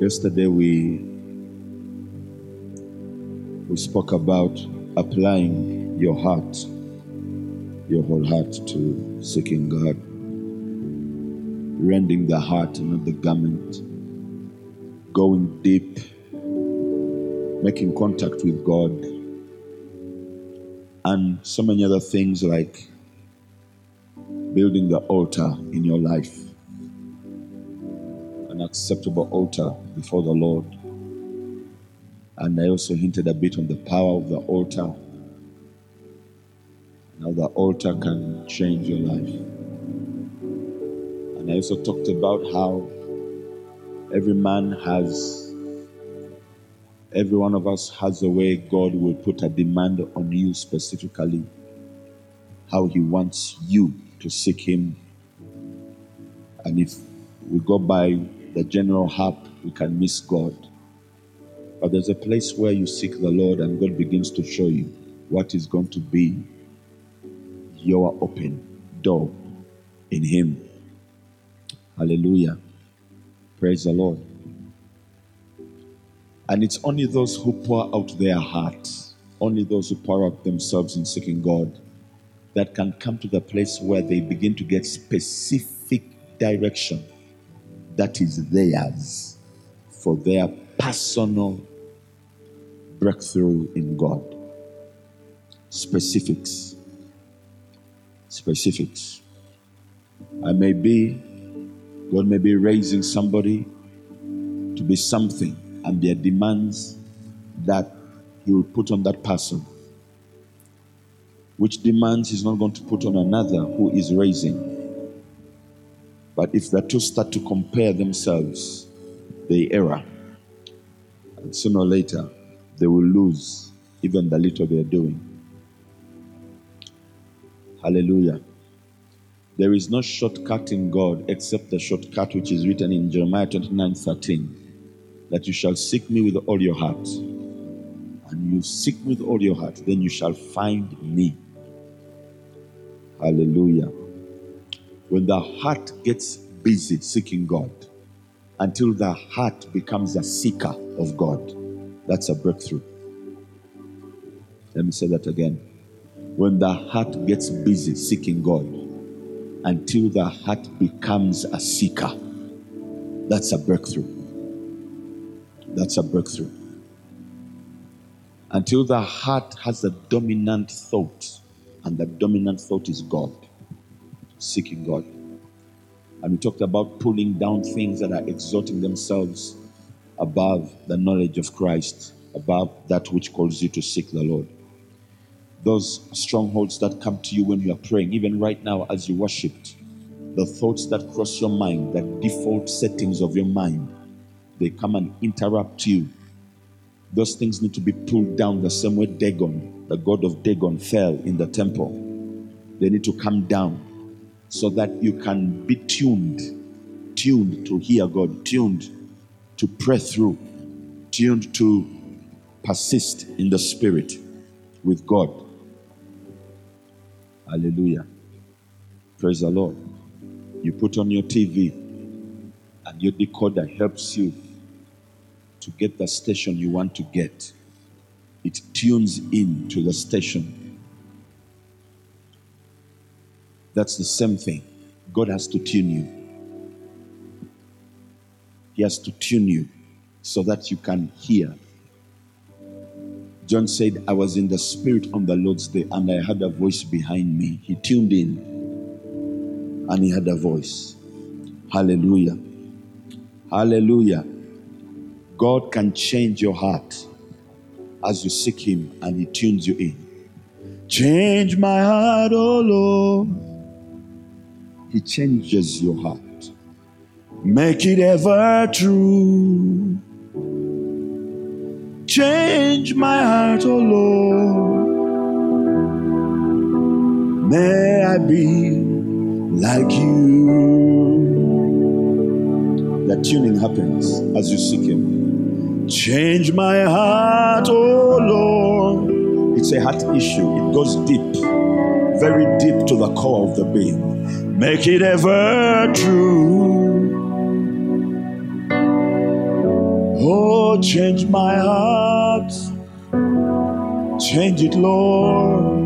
Yesterday we we spoke about applying your heart, your whole heart to seeking God, rending the heart and not the garment, going deep, making contact with God, and so many other things like building the altar in your life, acceptable altar before the Lord. And I also hinted a bit on the power of the altar, how the altar can change your life. And I also talked about how every man has, every one of us has a way God will put a demand on you specifically, how He wants you to seek Him. And if we go by the general harp, we can miss God. But there's a place where you seek the Lord and God begins to show you what is going to be your open door in Him. Hallelujah. Praise the Lord. And it's only those who pour out their hearts, only those who pour out themselves in seeking God, that can come to the place where they begin to get specific direction that is theirs for their personal breakthrough in God. Specifics. Specifics. I may be, God may be raising somebody to be something, and there are demands that He will put on that person, which demands He's not going to put on another who is raising. But if the two start to compare themselves, they error. And sooner or later, they will lose even the little they are doing. Hallelujah. There is no shortcut in God except the shortcut which is written in Jeremiah 29 13 that you shall seek me with all your heart. And you seek with all your heart, then you shall find me. Hallelujah. When the heart gets busy seeking God, until the heart becomes a seeker of God, that's a breakthrough. Let me say that again. When the heart gets busy seeking God, until the heart becomes a seeker, that's a breakthrough. That's a breakthrough. Until the heart has a dominant thought, and the dominant thought is God, seeking God. And we talked about pulling down things that are exalting themselves above the knowledge of Christ, above that which calls you to seek the Lord. Those strongholds that come to you when you are praying, even right now as you worshiped, the thoughts that cross your mind, the default settings of your mind, they come and interrupt you. Those things need to be pulled down the same way Dagon, the god of Dagon, fell in the temple. They need to come down so that you can be tuned, tuned to hear God, tuned to pray through, tuned to persist in the spirit with God. Hallelujah. Praise the Lord. You put on your TV, and your decoder helps you to get the station you want to get. It tunes in to the station. That's the same thing. God has to tune you. He has to tune you so that you can hear. John said, I was in the spirit on the Lord's day and I heard a voice behind me. He tuned in and he had a voice. Hallelujah. Hallelujah. God can change your heart as you seek him and he tunes you in. Change my heart, oh Lord. He changes your heart. Make it ever true. Change my heart, oh Lord. May I be like you. The tuning happens as you seek Him. Change my heart, oh Lord. It's a heart issue, it goes deep, very deep to the core of the being. Make it ever true. Oh, change my heart. Change it, Lord.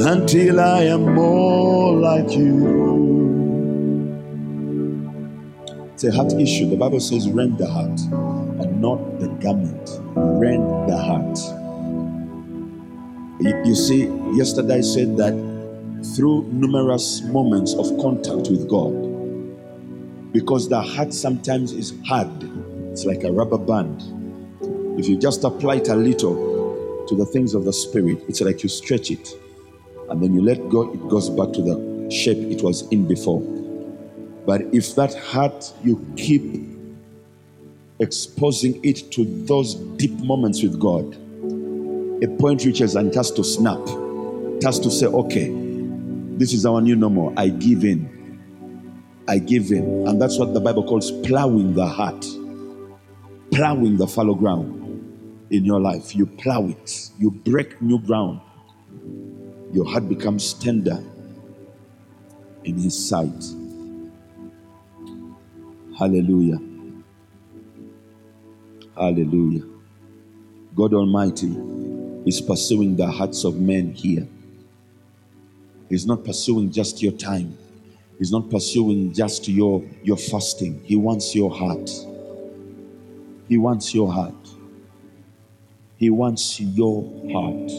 Until I am more like you. It's a heart issue. The Bible says, rend the heart and not the garment. Rend the heart. You, see, yesterday I said that through numerous moments of contact with God, because the heart sometimes is hard, it's like a rubber band. If you just apply it a little to the things of the Spirit, it's like you stretch it, and then you let go, it goes back to the shape it was in before. But if that heart you keep exposing it to those deep moments with God, a point reaches and it has to snap. It has to say, okay, this is our new normal. I give in. I give in. And that's what the Bible calls plowing the heart, plowing the fallow ground in your life. You plow it, you break new ground. Your heart becomes tender in His sight. Hallelujah. Hallelujah. God Almighty is pursuing the hearts of men here. He's not pursuing just your time. He's not pursuing just your, your fasting. He wants your heart. He wants your heart. He wants your heart.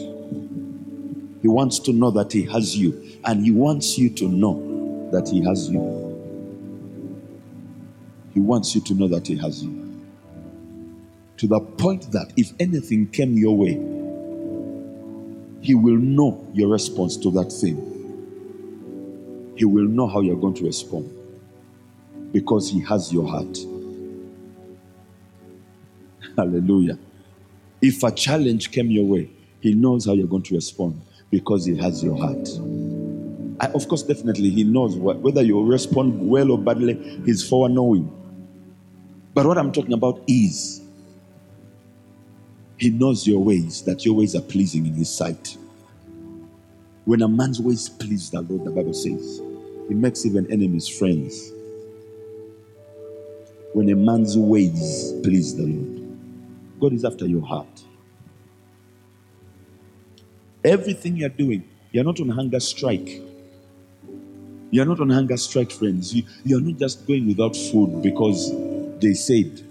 He wants to know that He has you, and He wants you to know that He has you. He wants you to know that He has you. To the point that if anything came your way, He will know your response to that thing. He will know how you're going to respond because He has your heart. Hallelujah. If a challenge came your way, He knows how you're going to respond because He has your heart. I, of course, definitely, He knows what, whether you respond well or badly, He's foreknowing. But what I'm talking about is He knows your ways, that your ways are pleasing in His sight. When a man's ways please the Lord, the Bible says, he makes even enemies friends. When a man's ways please the Lord, God is after your heart. Everything you're doing, you're not on hunger strike. You're not on hunger strike, friends. You, you're not just going without food because they said.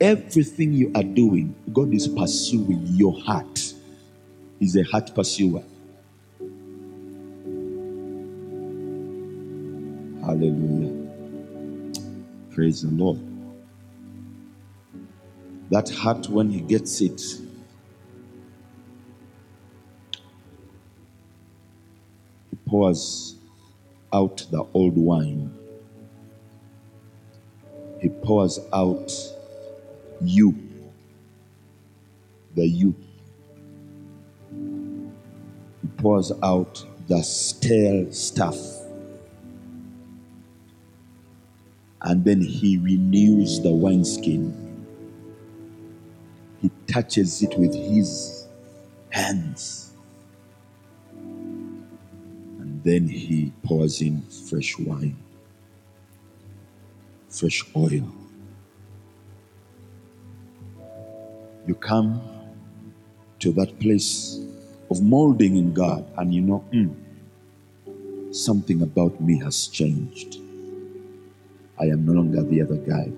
Everything you are doing, God is pursuing your heart. He's a heart pursuer. Hallelujah. Praise the Lord. That heart, when he gets it, he pours out the old wine. He pours out you, the you. He pours out the stale stuff and then he renews the wineskin. He touches it with his hands. And then he pours in fresh wine, fresh oil. You come to that place of molding in God, and you know, mm, something about me has changed. I am no longer the other guy.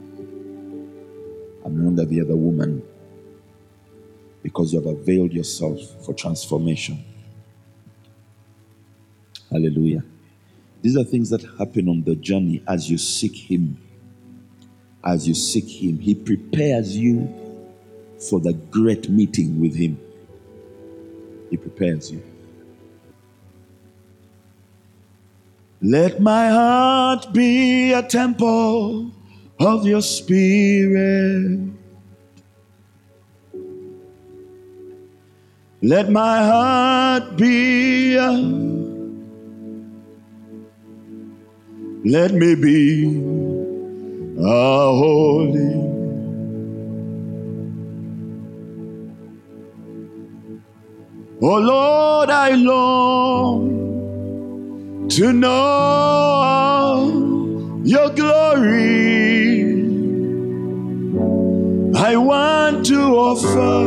I'm no longer the other woman because you have availed yourself for transformation. Hallelujah. These are things that happen on the journey as you seek Him. As you seek Him, He prepares you for the great meeting with Him. He prepares you. Let my heart be a temple of your spirit. Let my heart be a, let me be a holy Oh Lord, I long to know your glory. I want to offer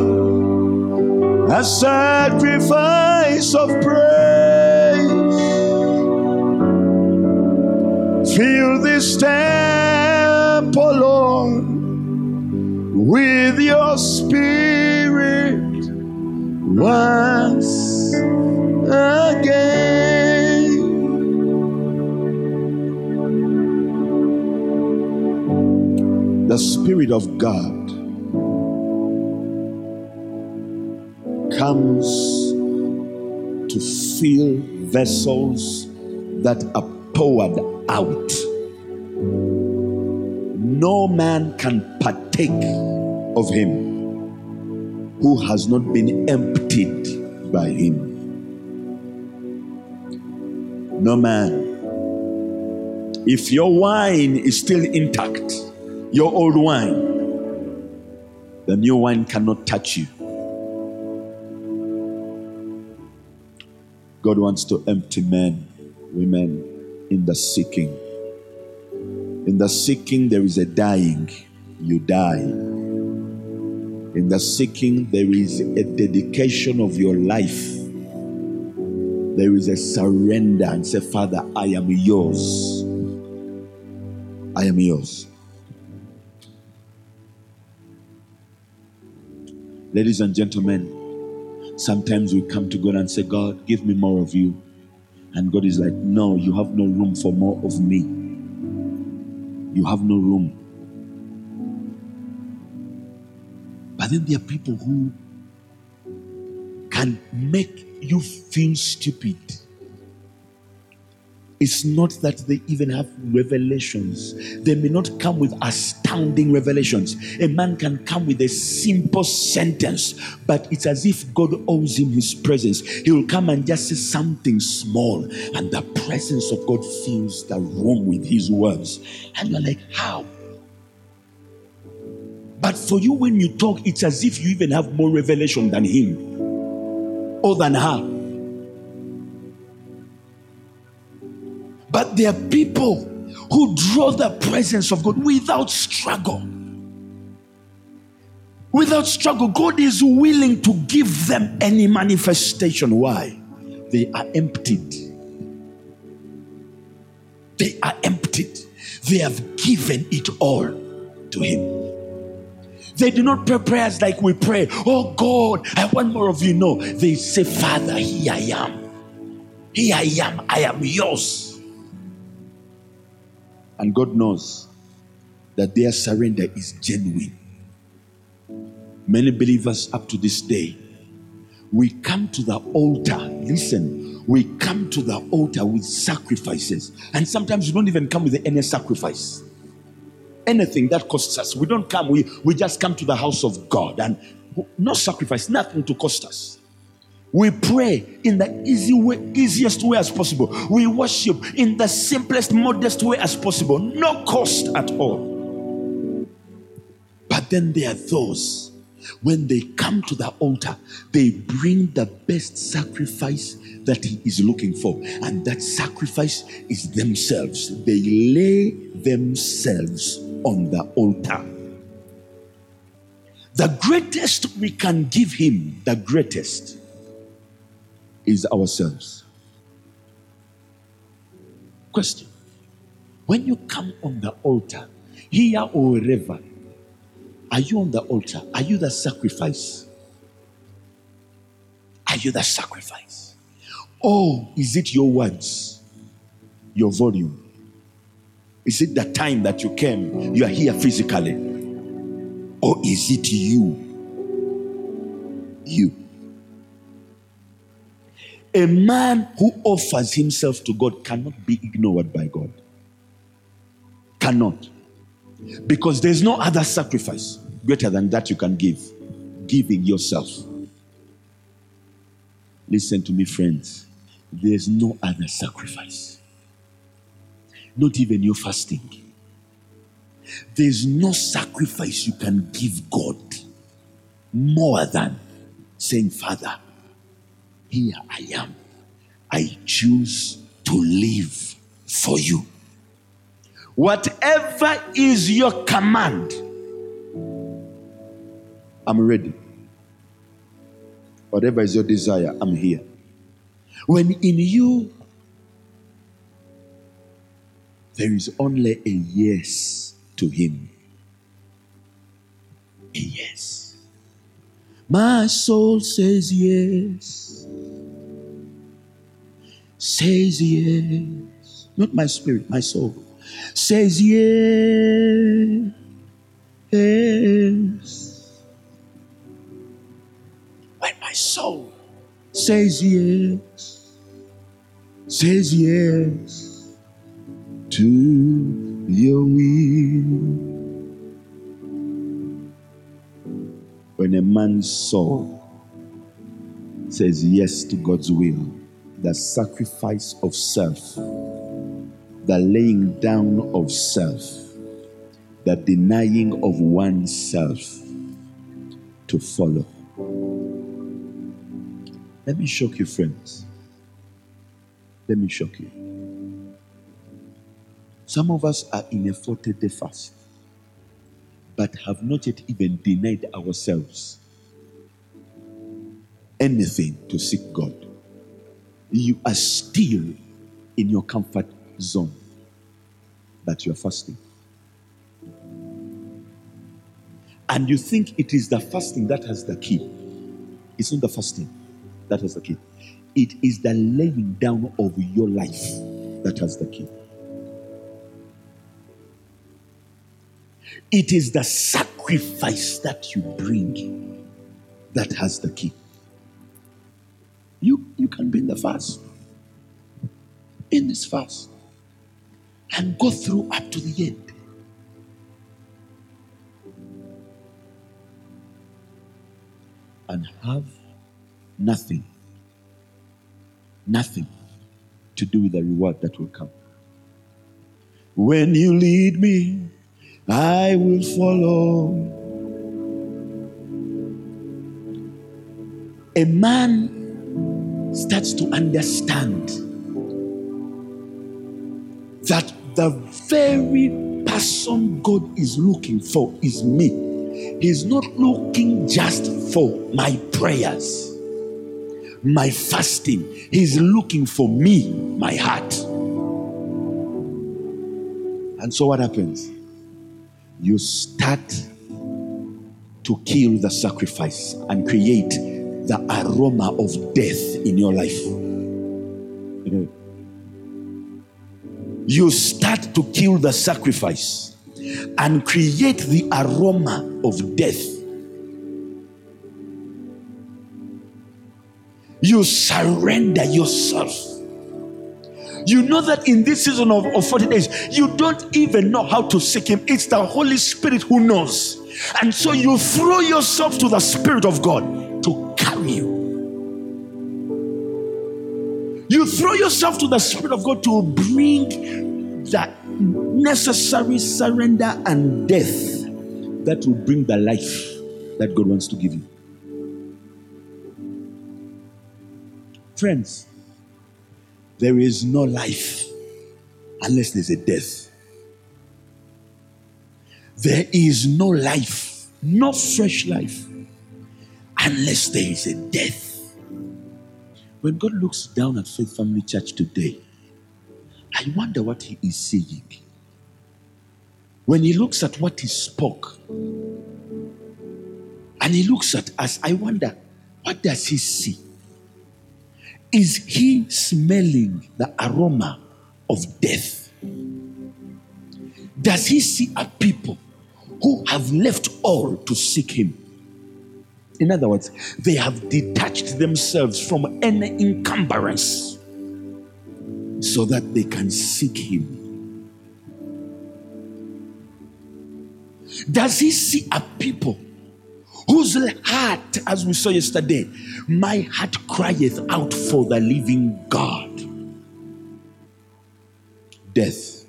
a sacrifice of praise. Fill this temple, Lord, with your spirit once again. The Spirit of God comes to fill vessels that are poured out. No man can partake of him who has not been emptied by him. No man. If your wine is still intact, your old wine, the new wine cannot touch you. God wants to empty men, women in the seeking. In the seeking, there is a dying. You die. In the seeking, there is a dedication of your life. There is a surrender and say, Father, I am yours. I am yours. Ladies and gentlemen, Sometimes we come to God and say, God, give me more of you. And God is like, No, you have no room for more of me. You have no room. But then there are people who can make you feel stupid it's not that they even have revelations. They may not come with astounding revelations. A man can come with a simple sentence, but it's as if God owes him his presence. He will come and just say something small, and the presence of God fills the room with his words. And you're like, how? But for you, when you talk, it's as if you even have more revelation than him or than her. But there are people who draw the presence of God without struggle. Without struggle, God is willing to give them any manifestation. Why? They are emptied. They are emptied. They have given it all to Him. They do not pray prayers like we pray, Oh God, I want more of you. No, they say, Father, here I am. Here I am. I am yours. And God knows that their surrender is genuine. Many believers up to this day, we come to the altar. Listen, we come to the altar with sacrifices. And sometimes you don't even come with any sacrifice. Anything that costs us. We don't come, we, we just come to the house of God and no sacrifice, nothing to cost us. We pray in the easy way, easiest way as possible. We worship in the simplest, modest way as possible. No cost at all. But then there are those, when they come to the altar, they bring the best sacrifice that he is looking for. And that sacrifice is themselves. They lay themselves on the altar. The greatest we can give him, the greatest is ourselves. Question When you come on the altar, here or wherever, are you on the altar? Are you the sacrifice? Are you the sacrifice? Or is it your words, your volume? Is it the time that you came, you are here physically? Or is it you? You. A man who offers himself to God cannot be ignored by God. Cannot. Because there's no other sacrifice greater than that you can give. Giving yourself. Listen to me, friends. There's no other sacrifice. Not even your fasting. There's no sacrifice you can give God more than saying, Father, here I am. I choose to live for you. Whatever is your command, I'm ready. Whatever is your desire, I'm here. When in you there is only a yes to Him. A yes. My soul says yes. Says yes. Not my spirit, my soul. Says yes. Yes. When my soul says yes. Says yes to your will. When a man's soul says yes to God's will, the sacrifice of self, the laying down of self, the denying of oneself to follow. Let me shock you, friends. Let me shock you. Some of us are in a 40 day fast but have not yet even denied ourselves anything to seek God. You are still in your comfort zone, but you're fasting. And you think it is the fasting that has the key. It's not the fasting that has the key, it is the laying down of your life that has the key. It is the sacrifice that you bring that has the key. You, you can be in the fast, in this fast, and go through up to the end. And have nothing, nothing to do with the reward that will come. When you lead me I will follow. A man starts to understand that the very person God is looking for is me. He's not looking just for my prayers, my fasting. He's looking for me, my heart. And so what happens? You start to kill the sacrifice and create the aroma of death in your life. You start to kill the sacrifice and create the aroma of death. You surrender yourself you know that in this season of, of 40 days, you don't even know how to seek Him. It's the Holy Spirit who knows. And so you throw yourself to the Spirit of God to carry you. You throw yourself to the Spirit of God to bring that necessary surrender and death that will bring the life that God wants to give you. Friends, there is no life unless there's a death. There is no life, no fresh life, unless there is a death. When God looks down at Faith Family Church today, I wonder what He is saying. When He looks at what He spoke, and He looks at us, I wonder, what does He see? Is he smelling the aroma of death? Does he see a people who have left all to seek him? In other words, they have detached themselves from any encumbrance so that they can seek him. Does he see a people whose heart, as we saw yesterday, my heart crieth out for the living God. Death.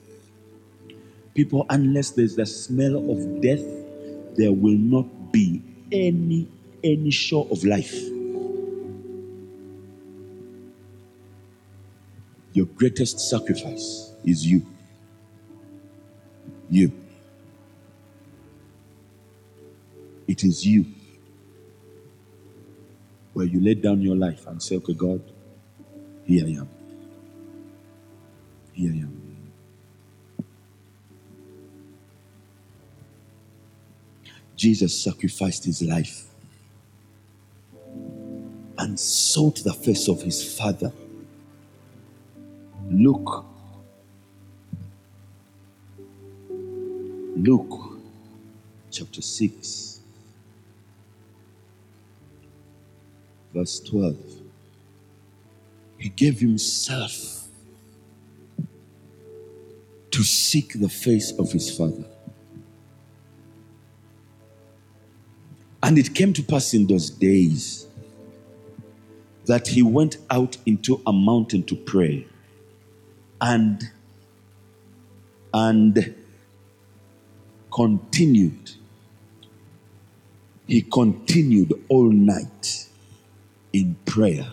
People, unless there's the smell of death, there will not be any any show of life. Your greatest sacrifice is you. You. It is you where you lay down your life and say, Okay, God, here I am. Here I am. Jesus sacrificed his life and sought the face of his Father. Look, Luke chapter 6, verse 12. He gave himself to seek the face of his Father. And it came to pass in those days that he went out into a mountain to pray and and continued he continued all night in prayer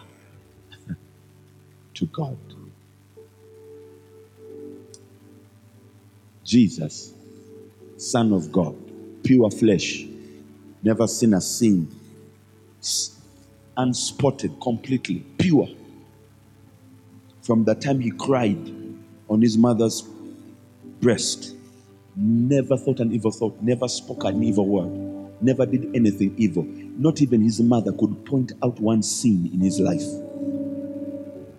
to God Jesus son of God pure flesh never seen a sin, unspotted, completely pure. From the time he cried on his mother's breast, never thought an evil thought, never spoke an evil word, never did anything evil. Not even his mother could point out one sin in his life.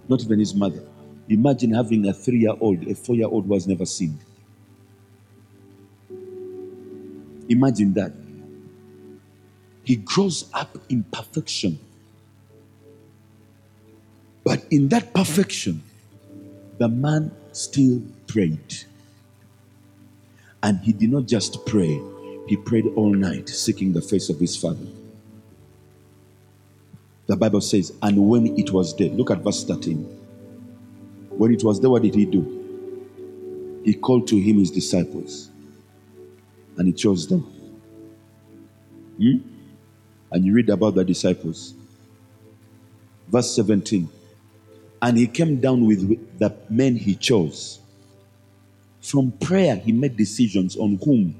Not even his mother. Imagine having a three year old, a four year old was never sinned. Imagine that. He grows up in perfection. But in that perfection, the man still prayed. And he did not just pray, he prayed all night, seeking the face of his father. The Bible says, and when it was day, look at verse 13. When it was day, what did he do? He called to him his disciples and he chose them. Hmm? and you read about the disciples. Verse 17. And he came down with the men he chose. From prayer, he made decisions on whom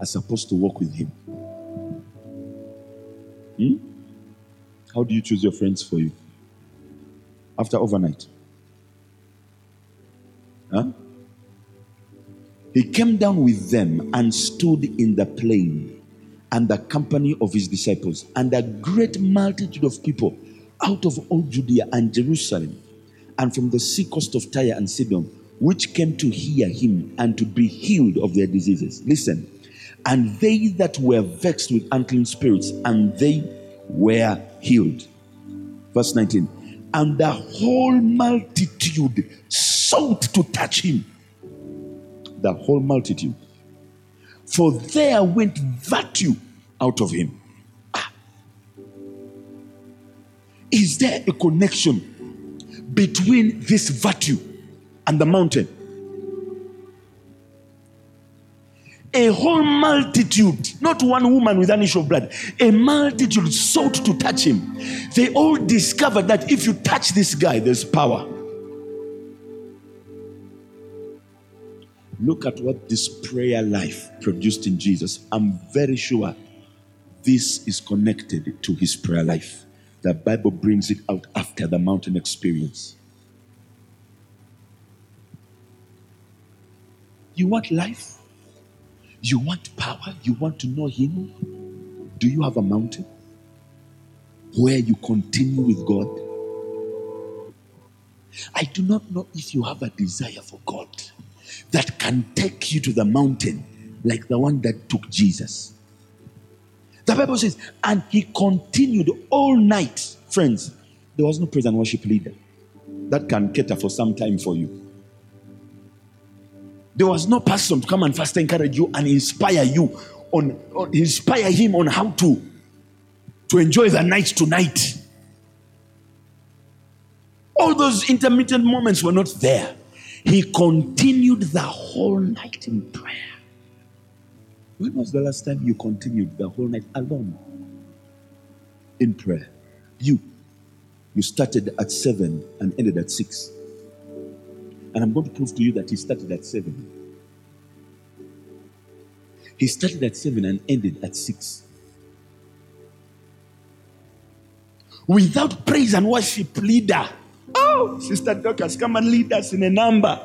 are supposed to walk with him. Hmm? How do you choose your friends for you? After overnight? Huh? He came down with them and stood in the plain and the company of his disciples, and a great multitude of people out of all Judea and Jerusalem, and from the sea coast of Tyre and Sidon, which came to hear him and to be healed of their diseases. Listen, and they that were vexed with unclean spirits, and they were healed. Verse 19. And the whole multitude sought to touch him. The whole multitude for there went virtue out of him. Ah. Is there a connection between this virtue and the mountain? A whole multitude, not one woman with an issue of blood, a multitude sought to touch him. They all discovered that if you touch this guy, there's power. Look at what this prayer life produced in Jesus. I'm very sure this is connected to his prayer life. The Bible brings it out after the mountain experience. You want life? You want power? You want to know Him? Do you have a mountain where you continue with God? I do not know if you have a desire for God that can take you to the mountain like the one that took Jesus. The Bible says, and he continued all night. Friends, there was no praise and worship leader that can cater for some time for you. There was no person to come and first encourage you and inspire you on, on inspire him on how to to enjoy the night tonight. All those intermittent moments were not there. He continued the whole night in prayer. When was the last time you continued the whole night alone in prayer? You. You started at 7 and ended at 6. And I'm going to prove to you that he started at 7. He started at 7 and ended at 6. without praise and worship leader. Oh, Sister Dorcas, come and lead us in a number.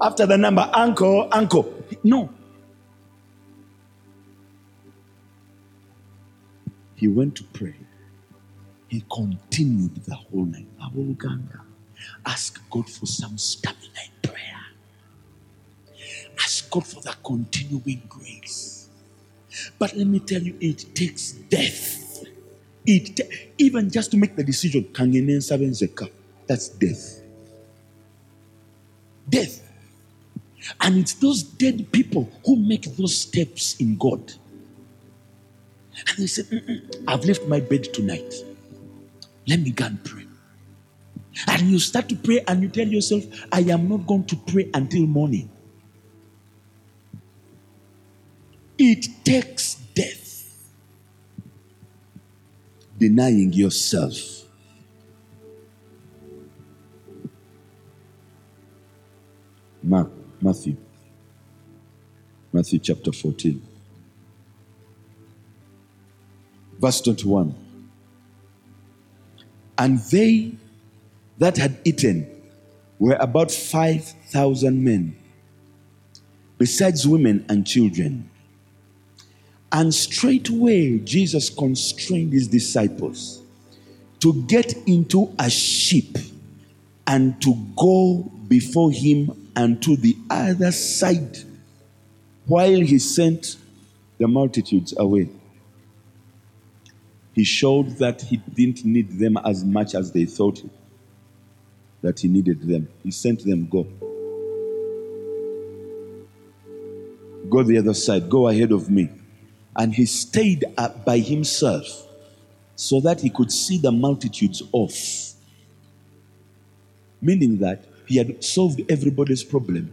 After the number, uncle, uncle. No. He went to pray. He continued the whole night. Awoluganga. Ask God for some stamina in prayer. Ask God for that continuing grace. But let me tell you, it takes death. It even just to make the decision, that's death. Death. And it's those dead people who make those steps in God. And they say, I've left my bed tonight. Let me go and pray. And you start to pray and you tell yourself, I am not going to pray until morning. It takes death. Denying yourself. Mark, Matthew. Matthew chapter 14. Verse 21. And they that had eaten were about 5,000 men, besides women and children. And straightway Jesus constrained his disciples to get into a ship and to go before him and to the other side while he sent the multitudes away. He showed that he didn't need them as much as they thought that he needed them. He sent them, Go. Go the other side, go ahead of me. And he stayed up by himself so that he could see the multitudes off. Meaning that he had solved everybody's problem.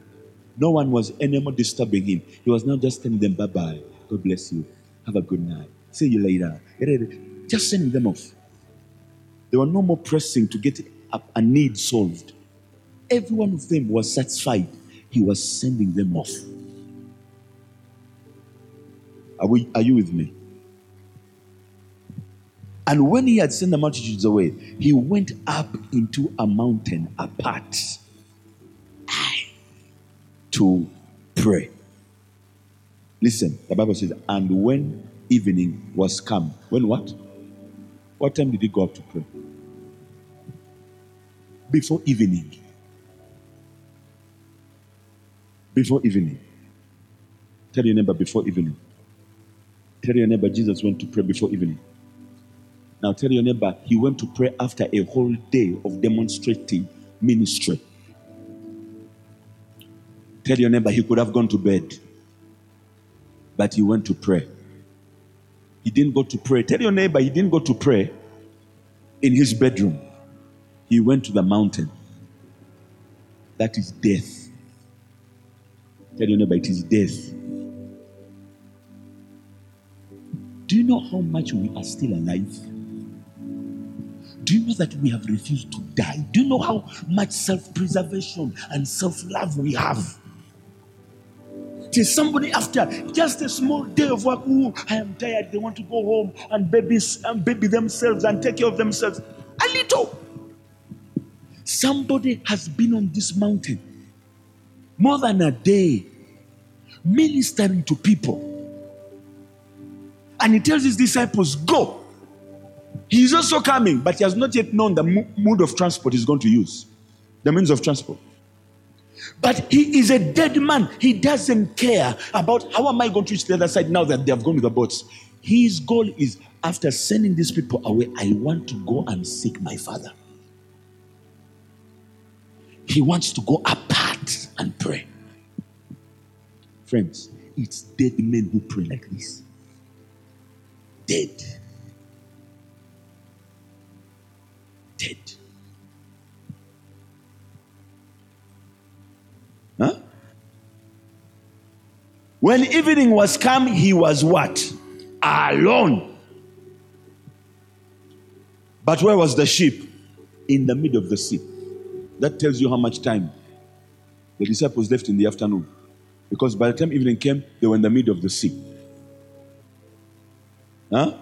No one was anymore disturbing him. He was now just telling them, bye bye. God bless you. Have a good night. See you later. Just sending them off. They were no more pressing to get a need solved. Every one of them was satisfied. He was sending them off. Are, we, are you with me? And when he had sent the multitudes away, he went up into a mountain apart to pray. Listen, the Bible says, and when evening was come, when what? What time did he go up to pray? Before evening. Before evening. Tell your neighbor before evening. Tell your neighbor Jesus went to pray before evening. Now tell your neighbor he went to pray after a whole day of demonstrating ministry. Tell your neighbor he could have gone to bed, but he went to pray. He didn't go to pray. Tell your neighbor he didn't go to pray in his bedroom. He went to the mountain. That is death. Tell your neighbor it is death. Do you know how much we are still alive? Do you know that we have refused to die? Do you know how much self preservation and self love we have? Till somebody after just a small day of work, ooh, I am tired. They want to go home and baby, and baby themselves and take care of themselves. A little. Somebody has been on this mountain more than a day ministering to people. And he tells his disciples, Go. He is also coming, but he has not yet known the mode of transport he's going to use, the means of transport. But he is a dead man. He doesn't care about how am I going to reach the other side now that they have gone with the boats. His goal is after sending these people away, I want to go and seek my father. He wants to go apart and pray. Friends, it's dead men who pray like this. Dead. Dead. Huh? When evening was come, he was what? Alone. But where was the ship? In the middle of the sea. That tells you how much time the disciples left in the afternoon. Because by the time evening came, they were in the middle of the sea. Huh?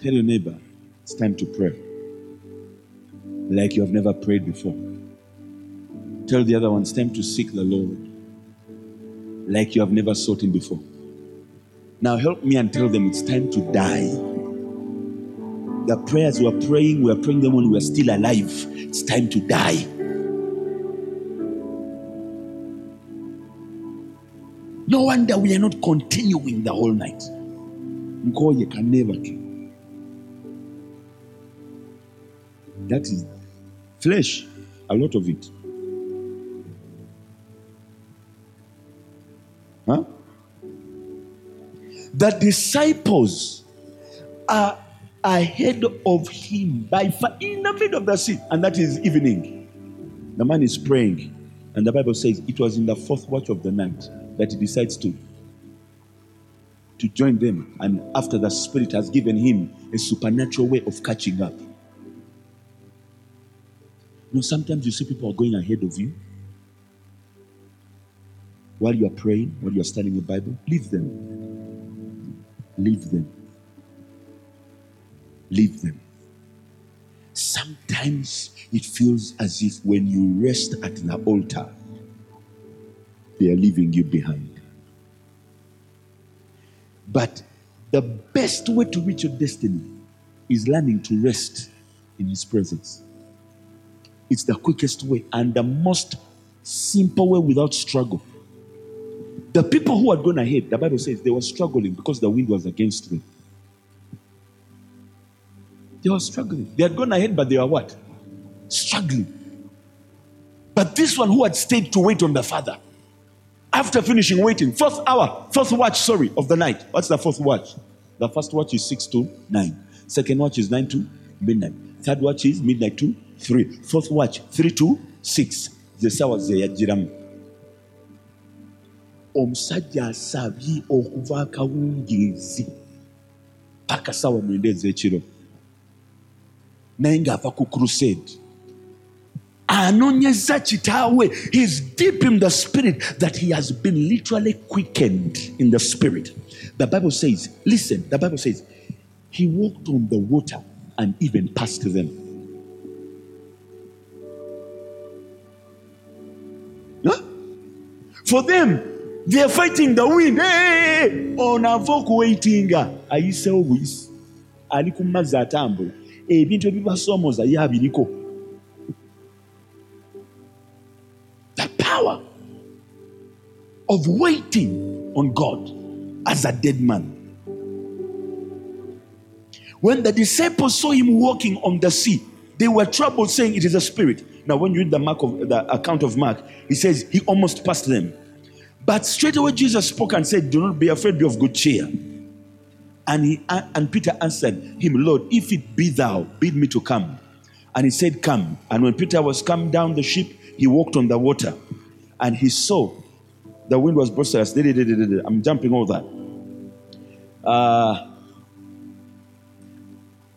Tell your neighbor, it's time to pray. Like you have never prayed before. Tell the other one, it's time to seek the Lord. Like you have never sought Him before. Now help me and tell them it's time to die. The prayers we are praying, we are praying them when we are still alive. It's time to die. No wonder we are not continuing the whole night. Ngoye can never do. That is flesh, a lot of it. Huh? The disciples are ahead of him by far in the middle of the sea, and that is evening. The man is praying, and the Bible says it was in the fourth watch of the night that he decides to to join them and after the spirit has given him a supernatural way of catching up. You know sometimes you see people are going ahead of you. While you are praying while you are studying the bible leave them. Leave them leave them sometimes it feels as if when you rest at the altar they are leaving you behind. But the best way to reach your destiny is learning to rest in His presence. It's the quickest way and the most simple way without struggle. The people who had gone ahead, the Bible says they were struggling because the wind was against them. They were struggling. They had gone ahead, but they were what? Struggling. But this one who had stayed to wait on the Father, after finishing waiting, fourth hour, fourth watch, sorry, of the night. What's the fourth watch? The first watch is 6 to 9. Second watch is 9 to midnight. Third watch is midnight to 3. Fourth watch, 3 to 6. The sawa ze yagiramu omusajja asabye okuva akawungeezi paka sawa mwenda ez'ekiro naye ng'ava ku crusade. Anonyeza kitaawe he's deep in the spirit that he has been literally quickened in the spirit. The bible says listen the bible says he walked on the water and even passed them. Huh? for them they are fighting the wind. Hey, onava oh, okuwaitinga ayisewo buyisi ali ku mazzi atambula ebintu ebibasomoza ye abiriko power of waiting on God as a dead man. When the disciples saw him walking on the sea, they were troubled, saying, It is a spirit. Now, when you read the mark of the account of Mark, he says he almost passed them. But straight away Jesus spoke and said, Do not be afraid, be of good cheer. And he and Peter answered him, Lord, if it be thou, bid me to come. And he said, Come. And when Peter was come down the ship, he walked on the water and he saw the wind was boisterous. I'm jumping all that. Uh,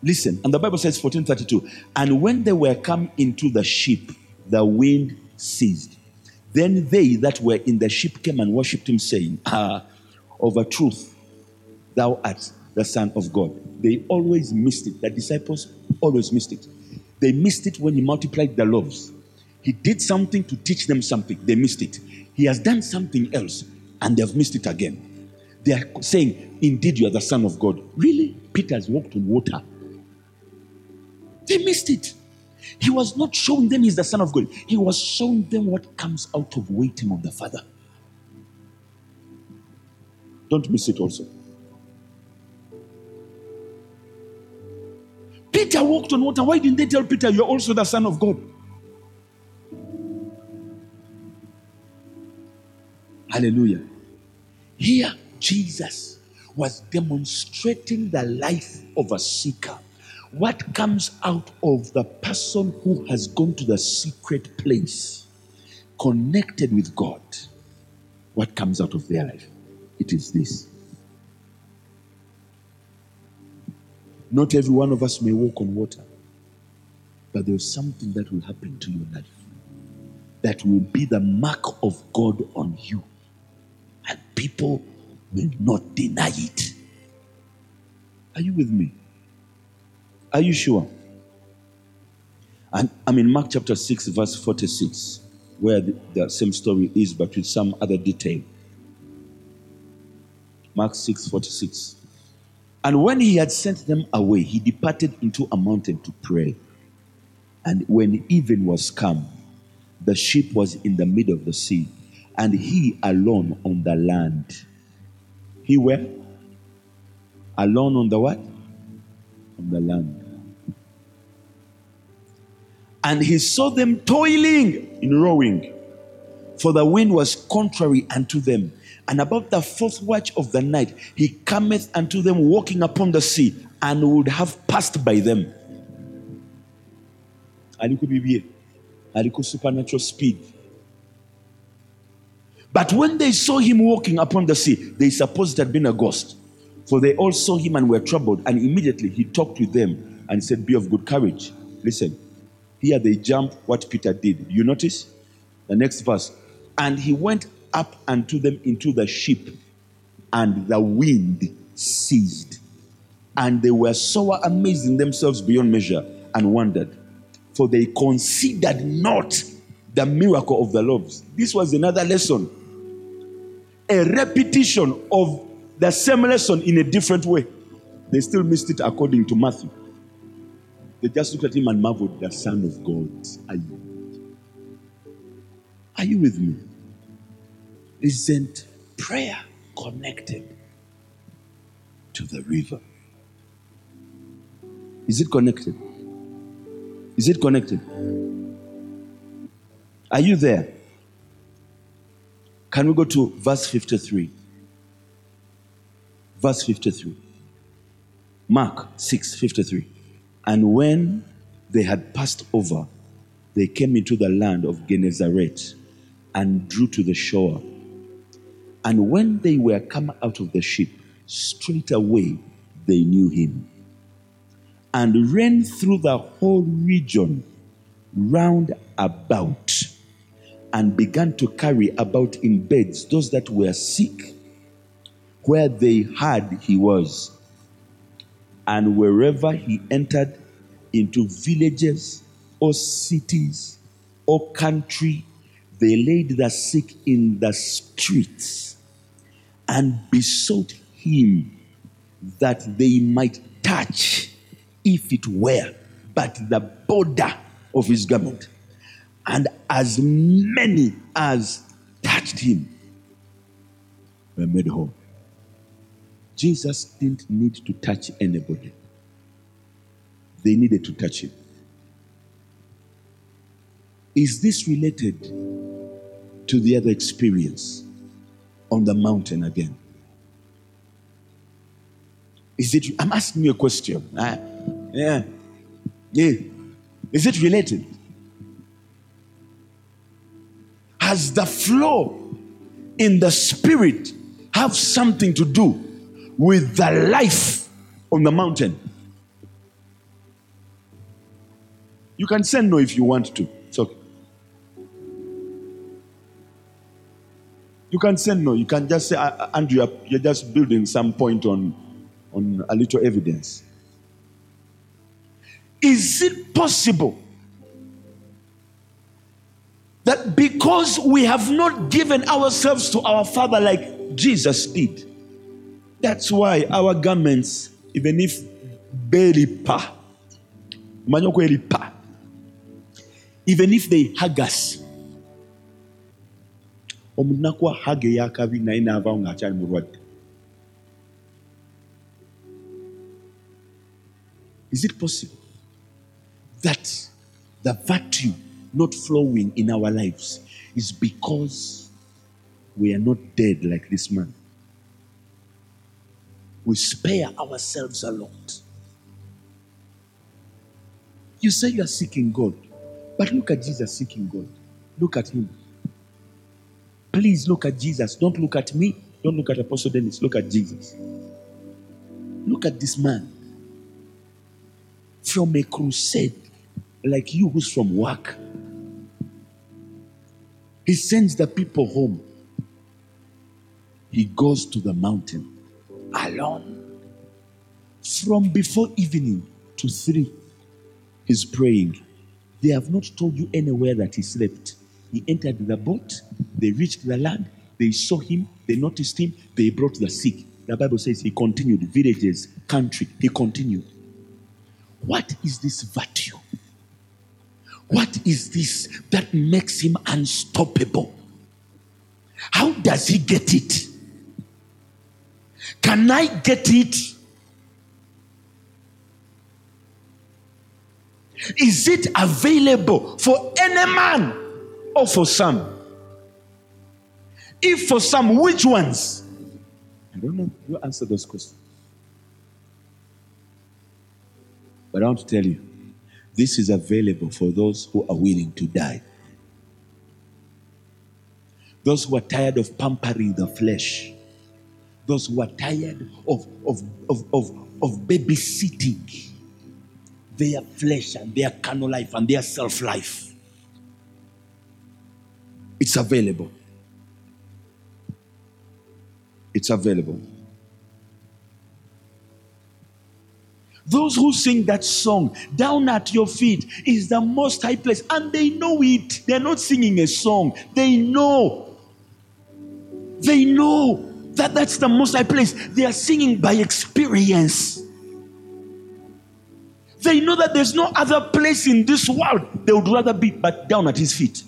listen, and the Bible says 1432. And when they were come into the ship, the wind ceased. Then they that were in the ship came and worshipped him, saying, Ah, of a truth, thou art the Son of God. They always missed it. The disciples always missed it. They missed it when he multiplied the loaves. He did something to teach them something. They missed it. He has done something else and they've missed it again. They are saying, Indeed, you are the Son of God. Really? Peter has walked on water. They missed it. He was not showing them he's the Son of God, he was showing them what comes out of waiting on the Father. Don't miss it also. Peter walked on water. Why didn't they tell Peter, You're also the Son of God? Hallelujah. Here, Jesus was demonstrating the life of a seeker. What comes out of the person who has gone to the secret place, connected with God? What comes out of their life? It is this. Not every one of us may walk on water, but there's something that will happen to your life that will be the mark of God on you and people will not deny it. Are you with me? Are you sure? And I'm in Mark chapter 6, verse 46, where the, the same story is, but with some other detail. Mark 6, 46. And when he had sent them away, he departed into a mountain to pray. And when even was come, the ship was in the middle of the sea, and he alone on the land. He where? Alone on the what? On the land. And he saw them toiling in rowing, for the wind was contrary unto them. And about the fourth watch of the night, he cometh unto them walking upon the sea, and would have passed by them. Aliko bibie, supernatural speed. But when they saw him walking upon the sea, they supposed it had been a ghost. For they all saw him and were troubled. And immediately he talked with them and said, Be of good courage. Listen, here they jump what Peter did. You notice? The next verse. And he went up unto them into the ship, and the wind ceased. And they were so amazed in themselves beyond measure and wondered, for they considered not the miracle of the loaves. This was another lesson, a repetition of the same lesson in a different way. They still missed it according to Matthew. They just looked at him and marveled, the Son of God. Are you? Are you with me? Isn't prayer connected to the river? Is it connected? Is it connected? Are you there? Can we go to verse 53? Verse 53. Mark 6 53. And when they had passed over, they came into the land of Gennesaret and drew to the shore. And when they were come out of the ship, straightway they knew him and ran through the whole region round about and began to carry about in beds those that were sick where they heard he was. And wherever he entered into villages or cities or country, they laid the sick in the streets and besought him that they might touch, if it were, but the border of his garment. And as many as touched him were made whole. Jesus didn't need to touch anybody, they needed to touch him. Is this related to the other experience on the mountain again? Is it? I'm asking you a question. Uh, yeah. Yeah. Is it related? Has the flow in the spirit have something to do with the life on the mountain. You can say no if you want to. You can say no. You can just say, uh, uh, Andrew, you're just building some point on, on a little evidence. Is it possible that because we have not given ourselves to our Father like Jesus did, that's why our garments, even if barely pa, pa, even if they hug us, omuntu hage eyakabi naye ng'akyali mulwadde is it possible that the virtue not flowing in our lives is because we are not dead like this man we spare ourselves a lot. You say you are seeking God, but look at Jesus seeking God. Look at him. Please look at Jesus. Don't look at me. Don't look at Apostle Dennis. Look at Jesus. Look at this man from a crusade like you who's from work. He sends the people home. He goes to the mountain alone. From before evening, to 3, he's praying. They have not told you anywhere that he slept. He entered the boat, they reached the land, they saw him, they noticed him, they brought the sick. The Bible says he continued, villages, country, he continued. What is this virtue? What is this that makes him unstoppable? How does he get it? Can I get it? Is it available for any man or for some? If for some, which ones? I don't know. You answer those questions. But I want to tell you this is available for those who are willing to die. Those who are tired of pampering the flesh. Those who are tired of, of, of, of, of babysitting their flesh and their carnal life and their self life. It's available. It's available. Those who sing that song down at your feet is the most high place, and they know it. They're not singing a song, they know. They know that that's the most high place. They are singing by experience. They know that there's no other place in this world they would rather be but down at his feet.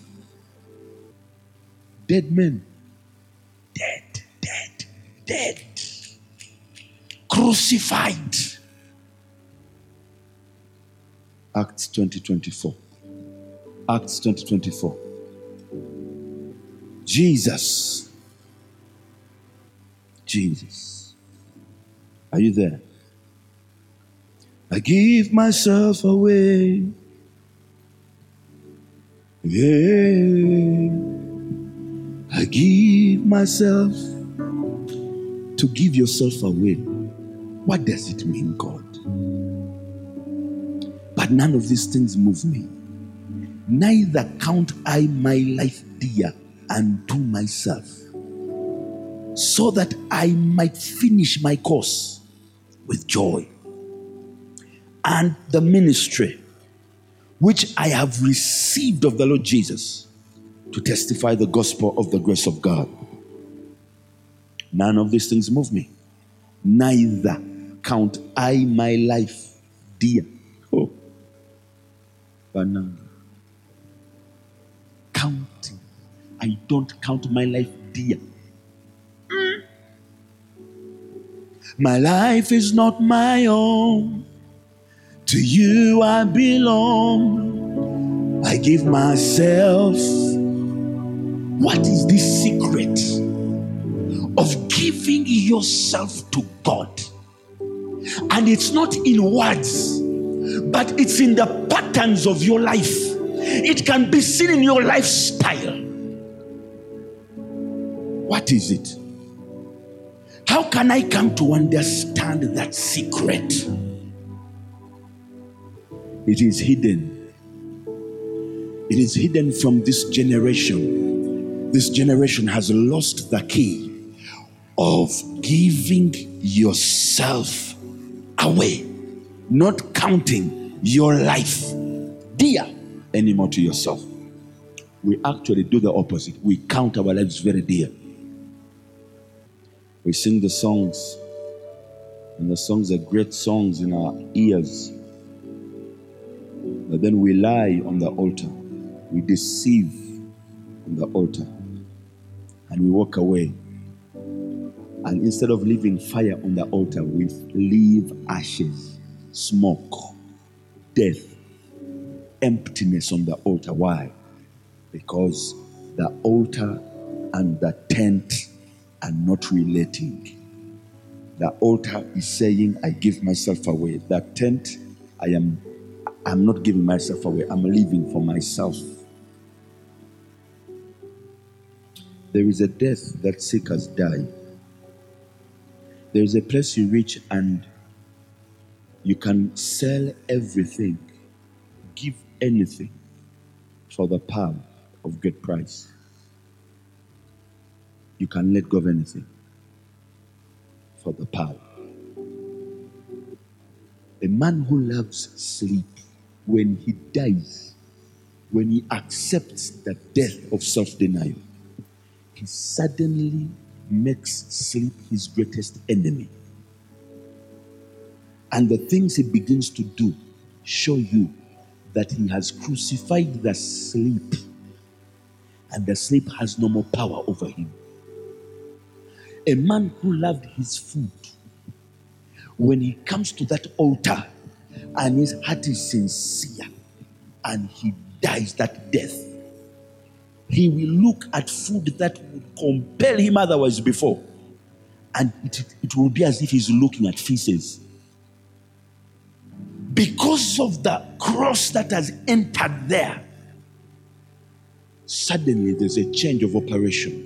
Dead men. Dead, dead, dead. Crucified. Acts 2024. Acts 2024. Jesus. Jesus. Are you there? I give myself away. Yeah. I give myself to give yourself away. What does it mean, God? But none of these things move me. Neither count I my life dear unto myself, so that I might finish my course with joy and the ministry which I have received of the Lord Jesus to testify the gospel of the grace of God. None of these things move me. Neither count I my life dear. Oh, but now, counting, I don't count my life dear. My life is not my own. To you I belong. I give myself. What is this secret of giving yourself to God? And it's not in words, but it's in the patterns of your life. It can be seen in your lifestyle. What is it? How can I come to understand that secret? It is hidden. It is hidden from this generation. This generation has lost the key of giving yourself away, not counting your life dear anymore to yourself. We actually do the opposite. We count our lives very dear. We sing the songs, and the songs are great songs in our ears. But then we lie on the altar, we deceive on the altar, and we walk away. And instead of leaving fire on the altar, we leave ashes, smoke, death, emptiness on the altar. Why? Because the altar and the tent are not relating. The altar is saying, I give myself away. The tent, I am I'm not giving myself away. I'm living for myself. There is a death that seekers die. There is a place you reach and you can sell everything, give anything for the power of great price. You can let go of anything for the power. A man who loves sleep, when he dies, when he accepts the death of self denial, he suddenly makes sleep his greatest enemy. And the things he begins to do show you that he has crucified the sleep, and the sleep has no more power over him. A man who loved his food, when he comes to that altar and his heart is sincere and he dies that death, he will look at food that would compel him otherwise before, and it, it will be as if he's looking at feces. Because of the cross that has entered there, suddenly there's a change of operation.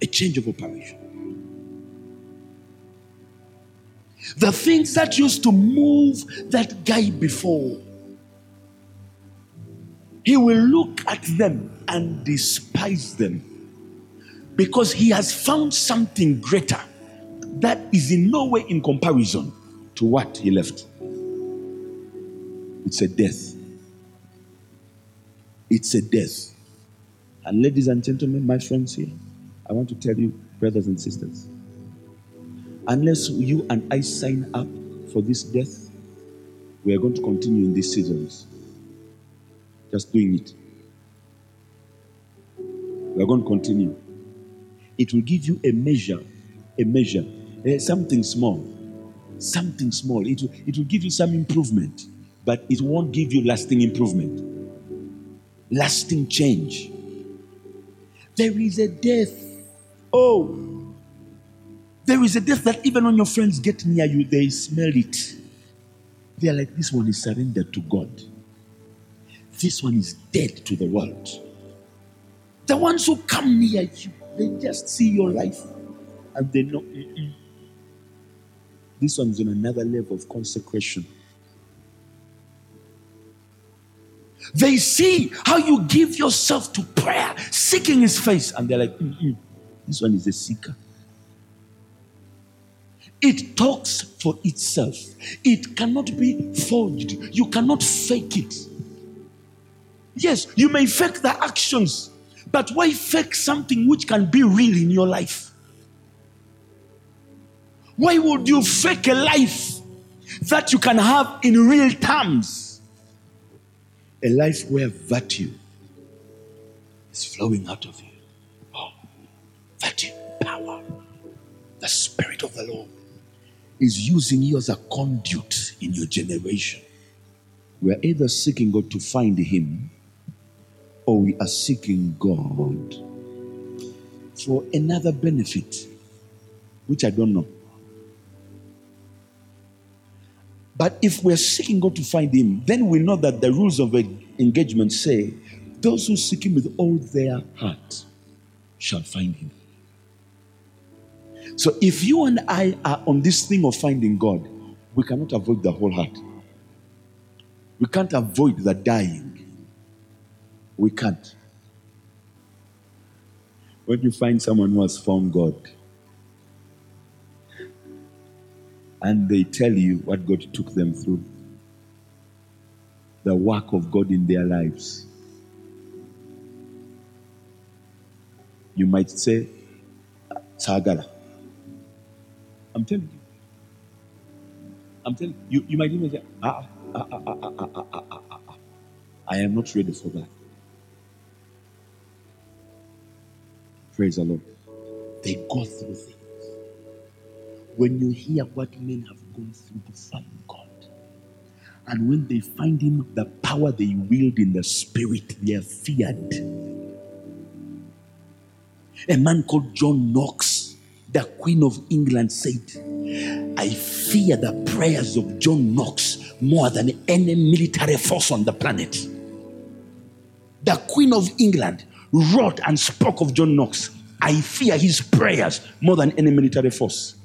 A change of operation. The things that used to move that guy before, he will look at them and despise them because he has found something greater that is in no way in comparison to what he left. It's a death. It's a death. And, ladies and gentlemen, my friends here, I want to tell you, brothers and sisters, unless you and I sign up for this death, we are going to continue in these seasons. Just doing it. We are going to continue. It will give you a measure, a measure, eh, something small, something small. It will, it will give you some improvement, but it won't give you lasting improvement, lasting change. There is a death. Oh, there is a death that even when your friends get near you, they smell it. They are like, this one is surrendered to God. This one is dead to the world. The ones who come near you, they just see your life and they know Mm-mm. this one's on another level of consecration. They see how you give yourself to prayer, seeking His face, and they're like, Mm-mm. this one is a seeker. It talks for itself. It cannot be forged. You cannot fake it. Yes, you may fake the actions, but why fake something which can be real in your life? Why would you fake a life that you can have in real terms? A life where virtue is flowing out of you. Oh, virtue, power, the Spirit of the Lord is using you as a conduit in your generation. We are either seeking God to find Him or we are seeking God for another benefit, which I don't know. But if we're seeking God to find Him, then we know that the rules of engagement say, Those who seek Him with all their heart shall find Him. So if you and I are on this thing of finding God, we cannot avoid the whole heart. We can't avoid the dying. We can't. When you find someone who has found God and they tell you what God took them through, the work of God in their lives, you might say, Sagara. I'm telling you. I'm telling you, you, you might even say, ah, ah, ah, ah, ah, ah, ah, ah, ah, ah. I am not ready for that. Praise the Lord. They go through things. When you hear what men have gone through to find God, and when they find Him, the power they wield in the spirit, they are feared. A man called John Knox, the Queen of England, said, I fear the prayers of John Knox more than any military force on the planet. The Queen of England wrote and spoke of John Knox. I fear his prayers more than any military force.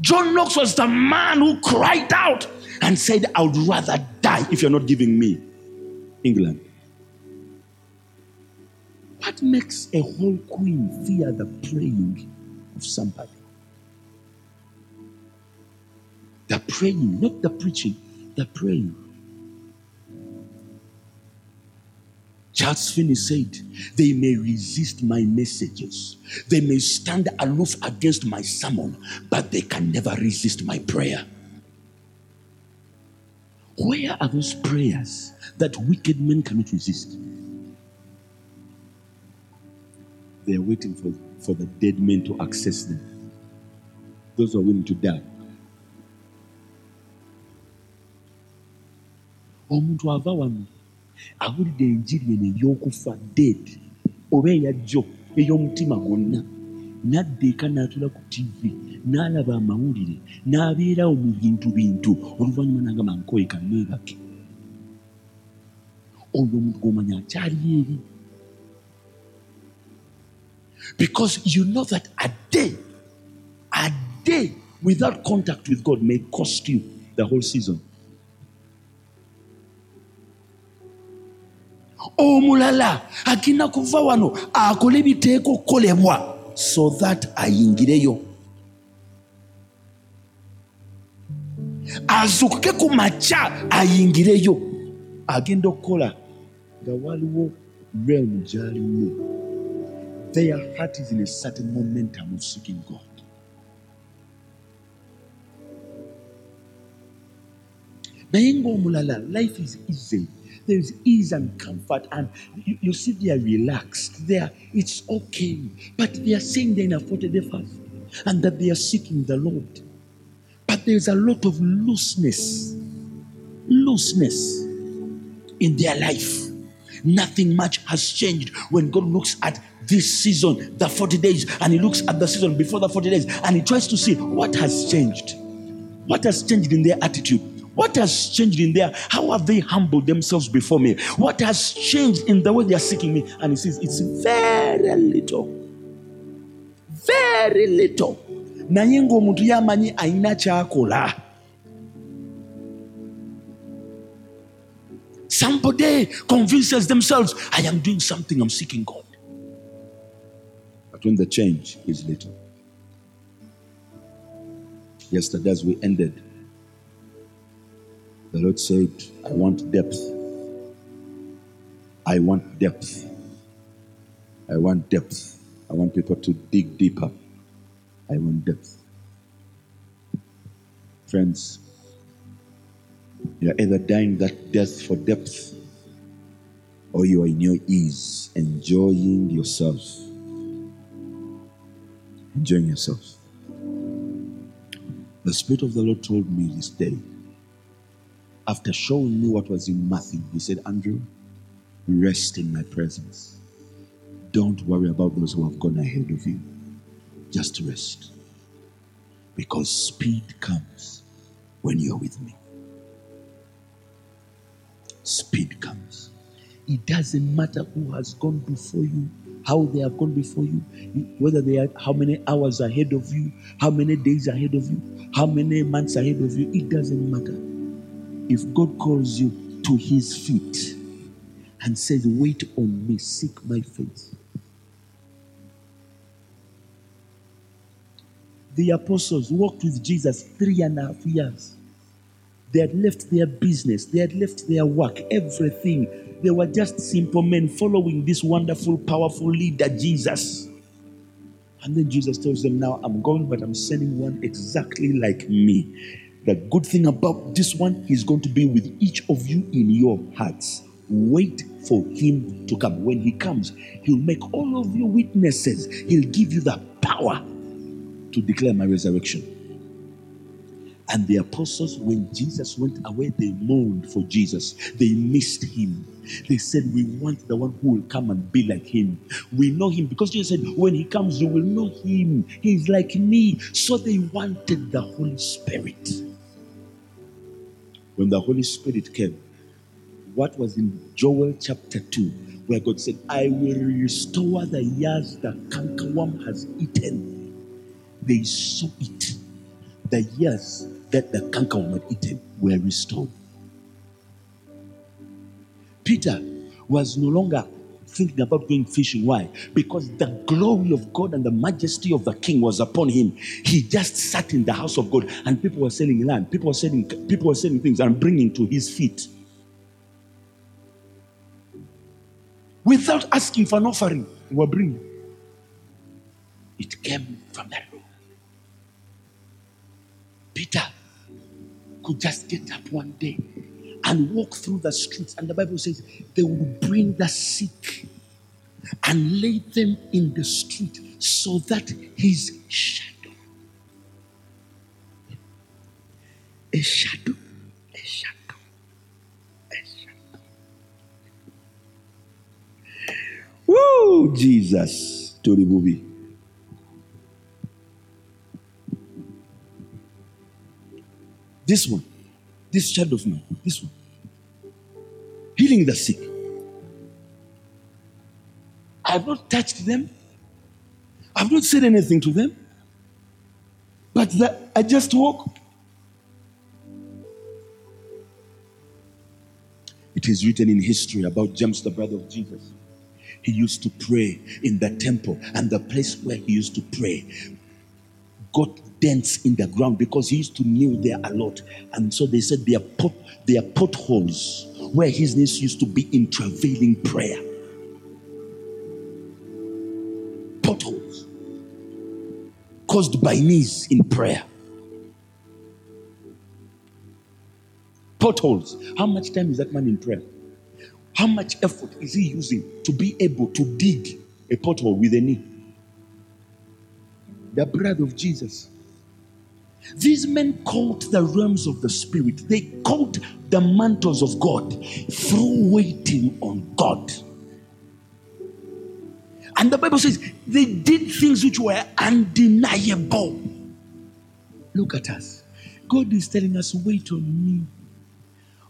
John Knox was the man who cried out and said, I would rather die if you're not giving me England. What makes a whole queen fear the praying of somebody? The praying, not the preaching, the praying. Charles Finney said, They may resist my messages, they may stand aloof against my sermon, but they can never resist my prayer. Where are those prayers that wicked men cannot resist? They are waiting for, for the dead men to access them. Those are willing to die. omuntu ava wano awulidde enjiri eno ey'okufa dead oba eyajjo ey'omutima gwonna. N'adda eka n'atula ku tivi n'alaba amawulire n'abeerawo mu bintu bintu. Oluvannyuma n'agamba nkoyeka neebake oyo omuntu gw'omanya akyali eri. Because you know that a day a day without contact with god may cost you the whole season omulala agenda kuva wano akole ebiteeka okukolebwa so that ayingireyo. Azukuke ku makya ayingireyo. Agenda okukola nga waliwo realm gyalimu their heart is in a certain momentum of seeking god. Naye ngaomulala life is easy there's ease and comfort, and you, you see they are relaxed. They are, it's okay. But they are saying they're in a 40 day fast and that they are seeking the Lord. But there's a lot of looseness, looseness in their life. Nothing much has changed when God looks at this season, the 40 days, and He looks at the season before the 40 days, and He tries to see what has changed. What has changed in their attitude? What has changed in there? How have they humbled themselves before me? What has changed in the way they are seeking me? And he says, It's very little. Very little. somebody convinces themselves i am doing something i'm seeking god but when the change is little yesterday as we ended the Lord said, I want depth. I want depth. I want depth. I want people to dig deeper. I want depth. Friends, you're either dying that death for depth or you are in your ease, enjoying yourself. Enjoying yourself. The Spirit of the Lord told me this day after showing me what was in Matthew, he said, Andrew, rest in my presence. Don't worry about those who have gone ahead of you. Just rest. Because speed comes when you're with me. Speed comes. It doesn't matter who has gone before you, how they have gone before you, whether they are how many hours ahead of you, how many days ahead of you, how many months ahead of you. It doesn't matter if God calls you to his feet and says, Wait on me, seek my face. The apostles walked with Jesus three and a half years. They had left their business, they had left their work, everything. They were just simple men following this wonderful, powerful leader, Jesus. And then Jesus tells them, Now I'm going, but I'm sending one exactly like me. The good thing about this one, he's going to be with each of you in your hearts. Wait for him to come. When he comes, he'll make all of you witnesses. He'll give you the power to declare my resurrection. And the apostles, when Jesus went away, they mourned for Jesus. They missed him. They said, We want the one who will come and be like him. We know him because Jesus said, When he comes, you will know him. He's like me. So they wanted the Holy Spirit when the Holy Spirit came, what was in Joel chapter 2, where God said, I will restore the years the cankerworm has eaten. They saw it. The years that the cankerworm had eaten were restored. Peter was no longer thinking about going fishing. Why? Because the glory of God and the majesty of the king was upon him. He just sat in the house of God and people were selling land, people were selling, people were selling things and bringing to his feet. Without asking for an offering, they were bringing. It came from that room. Peter could just get up one day and walk through the streets. And the Bible says they will bring the sick and lay them in the street so that his shadow, a shadow, a shadow, a shadow. Woo, Jesus, to the movie. This one, this child of mine, this one, healing the sick. I have not touched them. I have not said anything to them. But that I just walk. It is written in history about James, the brother of Jesus. He used to pray in the temple, and the place where he used to pray got dents in the ground because he used to kneel there a lot. And so they said there are, pot, there are potholes where his knees used to be in travailing prayer. Potholes caused by knees in prayer. Potholes. How much time is that man in prayer? How much effort is he using to be able to dig a pothole with a knee? The blood of Jesus these men caught the realms of the spirit, they caught the mantles of God through waiting on God. And the Bible says they did things which were undeniable. Look at us. God is telling us, wait on me.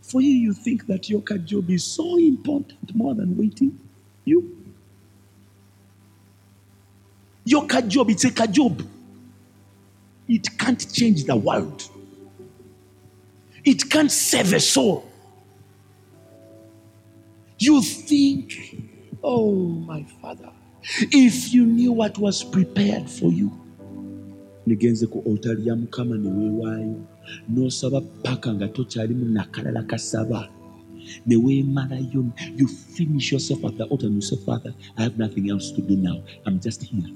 For you, you think that your job is so important more than waiting. You. Your job, it's a job. It can't change the world, it can't save a soul. You think, oh, my father, if you knew what was prepared for you. nigenze ku oltari ya mukama ne weewaayo n'osaba paka nga tokyalimu nakalala kasaba. Ne you finish yourself at the altar and you say father i have nothing else to do now. I'm just here.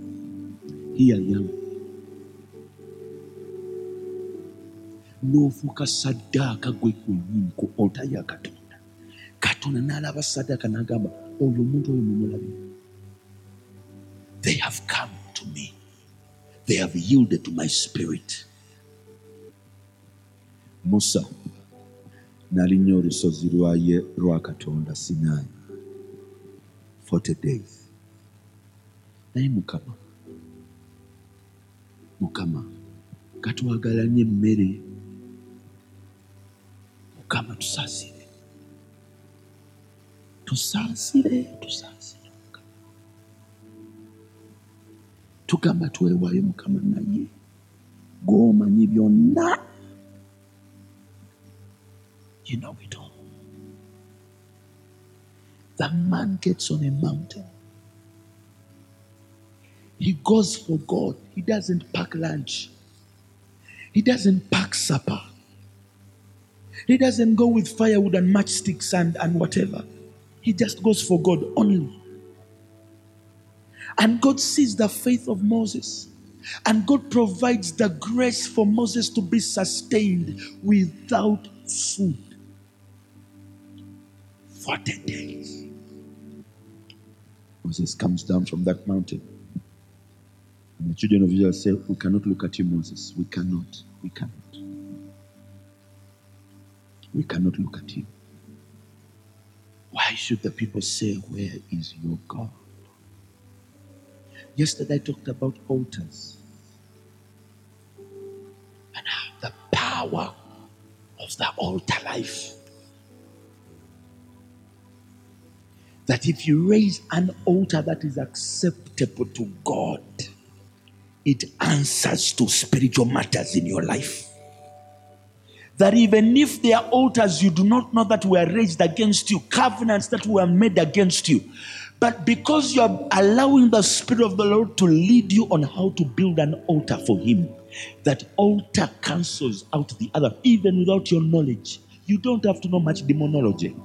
Here i am n'ofuuka saddaaka gwe kwennyini ku ota ya katonda. Katonda n'alaba saddaaka n'agamba oyo omuntu oyo mumulabe they have come to me. They have yielded to my spirit. Musa n'alinnya olusozi lwaye lwa katonda sinaayi 40 days. Naye mukama mukama katwagala nnyo emmere mukama tusaasire tusaasire tusaasire tugamba twewaayo mukama naye gwomanyi byonna. You know it all. The man gets on a mountain. He goes for god. He doesn't pack lunch. He doesn't pack supper he doesn't go with firewood and matchsticks and, and whatever. He just goes for God only. And God sees the faith of Moses. And God provides the grace for Moses to be sustained without food. 40 days. Moses comes down from that mountain. And the children of Israel say, We cannot look at you, Moses. We cannot. We cannot we cannot look at him. Why should the people say, Where is your God? Yesterday I talked about altars and how the power of the altar life. That if you raise an altar that is acceptable to God, it answers to spiritual matters in your life that even if there are altars you do not know that were raised against you, covenants that were made against you, But because you are allowing the Spirit of the Lord to lead you on how to build an altar for Him, that altar cancels out the other, even without your knowledge. You don't have to know much demonology.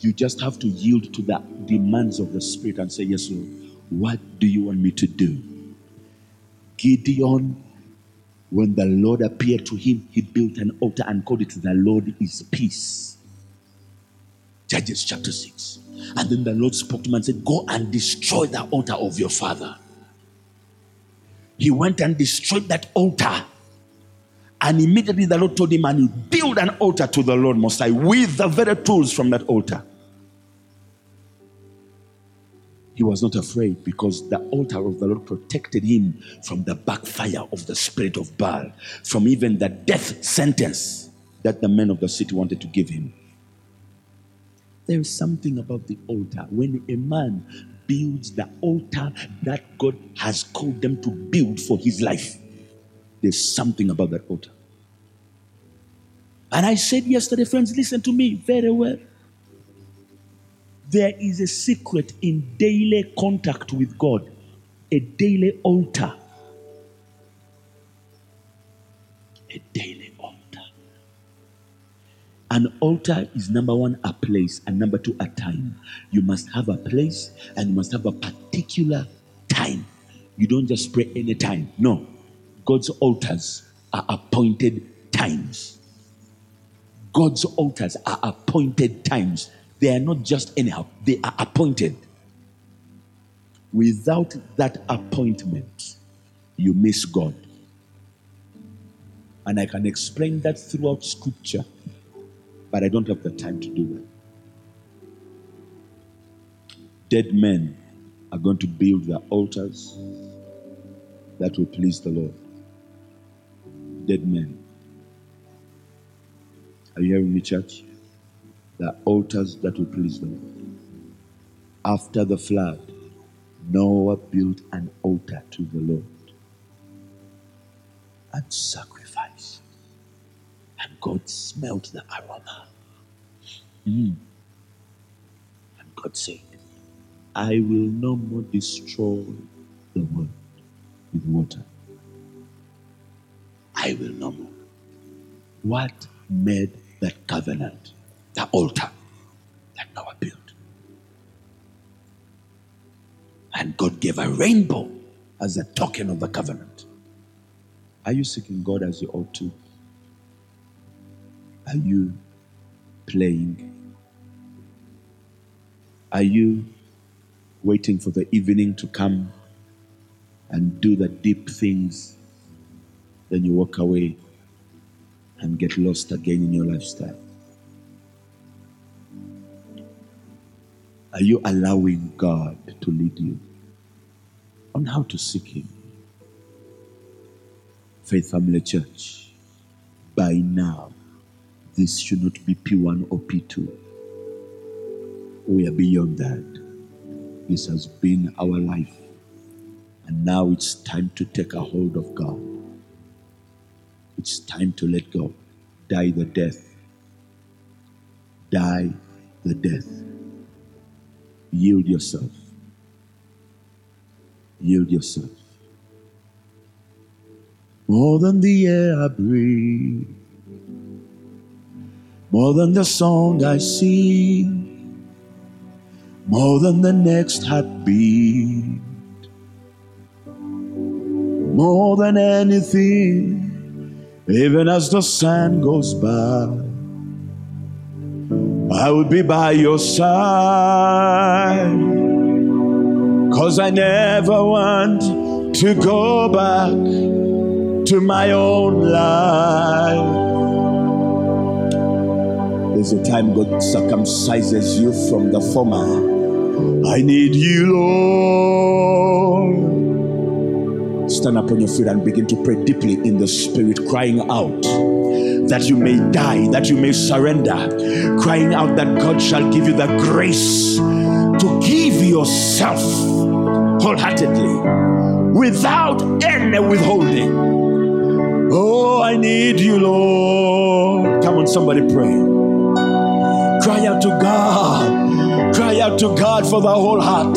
You just have to yield to the demands of the Spirit and say, Yes, Lord, what do you want me to do? Gideon, when the Lord appeared to him, he built an altar and called it The Lord is Peace. Judges chapter 6. And then the Lord spoke to him and said, Go and destroy the altar of your father. He went and destroyed that altar. And immediately the Lord told him, and build an altar to the Lord Most High with the very tools from that altar. He was not afraid because the altar of the Lord protected him from the backfire of the spirit of Baal, from even the death sentence that the men of the city wanted to give him. There is something about the altar. When a man builds the altar that God has called them to build for his life, there's something about that altar. And I said yesterday, friends, listen to me very well. There is a secret in daily contact with God, a daily altar. A daily altar. An altar is number one, a place, and number two, a time. You must have a place and you must have a particular time. You don't just pray anytime. No. God's altars are appointed times. God's altars are appointed times. They are not just anyhow, they are appointed. Without that appointment, you miss God. And I can explain that throughout scripture, but I don't have the time to do that. Dead men are going to build their altars that will please the Lord. Dead men. Are you hearing me, church? The altars that will please the Lord. After the flood, Noah built an altar to the Lord and sacrificed. And God smelt the aroma. Mm. And God said, I will no more destroy the world with water. I will no more. What made that covenant? The altar that Noah built. And God gave a rainbow as a token of the covenant. Are you seeking God as you ought to? Are you playing? Are you waiting for the evening to come and do the deep things? Then you walk away and get lost again in your lifestyle. Are you allowing God to lead you on how to seek Him? Faith Family Church, by now, this should not be P1 or P2. We are beyond that. This has been our life. And now it's time to take a hold of God. It's time to let go. Die the death. Die the death. Yield yourself. Yield yourself. More than the air I breathe, more than the song I sing, more than the next heartbeat, more than anything, even as the sun goes by. I will be by your side. Cause I never want to go back to my own life. There's a time God circumcises you from the former. I need you, Lord. Stand up on your feet and begin to pray deeply in the spirit, crying out that you may die, that you may surrender, crying out that God shall give you the grace to give yourself wholeheartedly without any withholding. Oh, I need you, Lord. Come on, somebody pray. Cry out to God. Cry out to God for the whole heart.